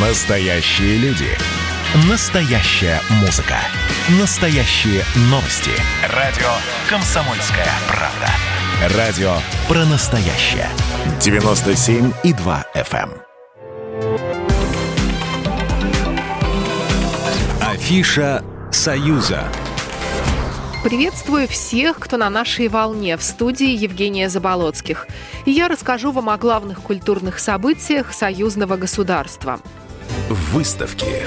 Настоящие люди. Настоящая музыка. Настоящие новости. Радио «Комсомольская правда». Радио про настоящее. 97,2 FM. эм. Афиша «Союза». Приветствую всех, кто на нашей волне в студии Евгения Заболоцких. И я расскажу вам о главных культурных событиях союзного государства. Выставки.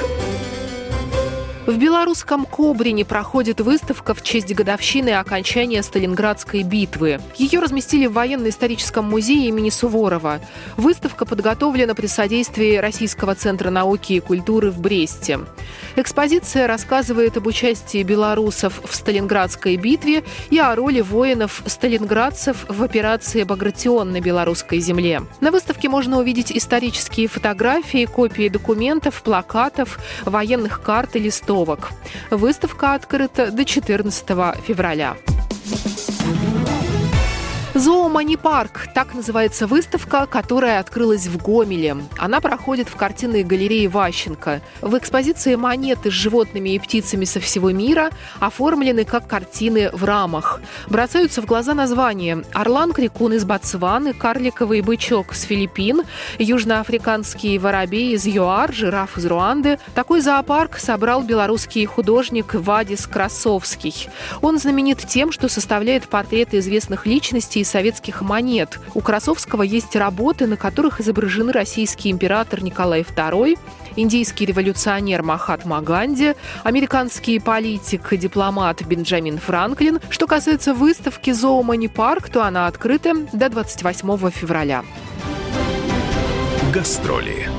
В белорусском Кобрине проходит выставка в честь годовщины окончания Сталинградской битвы. Ее разместили в военно-историческом музее имени Суворова. Выставка подготовлена при содействии Российского центра науки и культуры в Бресте. Экспозиция рассказывает об участии белорусов в Сталинградской битве и о роли воинов-сталинградцев в операции «Багратион» на белорусской земле. На выставке можно увидеть исторические фотографии, копии документов, плакатов, военных карт и листов установок. Выставка открыта до 14 февраля. Зоомани-парк – так называется выставка, которая открылась в Гомеле. Она проходит в картинной галерее Ващенко. В экспозиции монеты с животными и птицами со всего мира оформлены как картины в рамах. Бросаются в глаза названия «Орлан-крикун из Ботсваны», «Карликовый бычок с Филиппин», «Южноафриканский воробей из ЮАР», «Жираф из Руанды». Такой зоопарк собрал белорусский художник Вадис Красовский. Он знаменит тем, что составляет портреты известных личностей и советских монет. У Красовского есть работы, на которых изображены российский император Николай II, индийский революционер Махатма Ганди, американский политик и дипломат Бенджамин Франклин. Что касается выставки «Зоомани Парк», то она открыта до 28 февраля. Гастроли.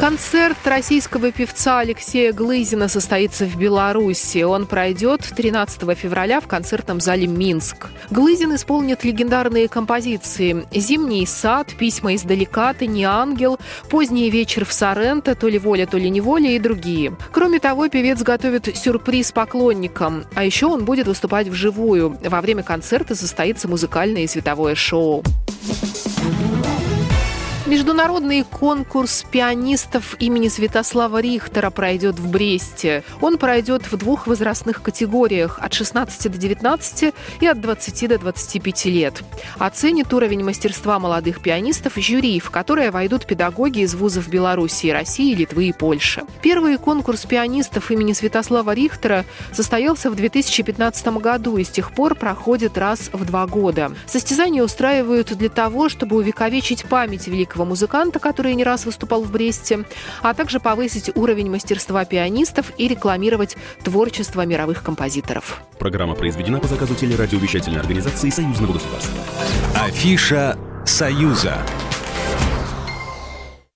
Концерт российского певца Алексея Глызина состоится в Беларуси. Он пройдет 13 февраля в концертном зале «Минск». Глызин исполнит легендарные композиции «Зимний сад», «Письма издалека», «Ты не ангел», «Поздний вечер в Соренто», «То ли воля, то ли неволя» и другие. Кроме того, певец готовит сюрприз поклонникам. А еще он будет выступать вживую. Во время концерта состоится музыкальное и световое шоу. Международный конкурс пианистов имени Святослава Рихтера пройдет в Бресте. Он пройдет в двух возрастных категориях – от 16 до 19 и от 20 до 25 лет. Оценит уровень мастерства молодых пианистов жюри, в которое войдут педагоги из вузов Беларуси, России, Литвы и Польши. Первый конкурс пианистов имени Святослава Рихтера состоялся в 2015 году и с тех пор проходит раз в два года. Состязания устраивают для того, чтобы увековечить память великого великого музыканта, который не раз выступал в Бресте, а также повысить уровень мастерства пианистов и рекламировать творчество мировых композиторов. Программа произведена по заказу телерадиовещательной организации Союзного государства. Афиша «Союза».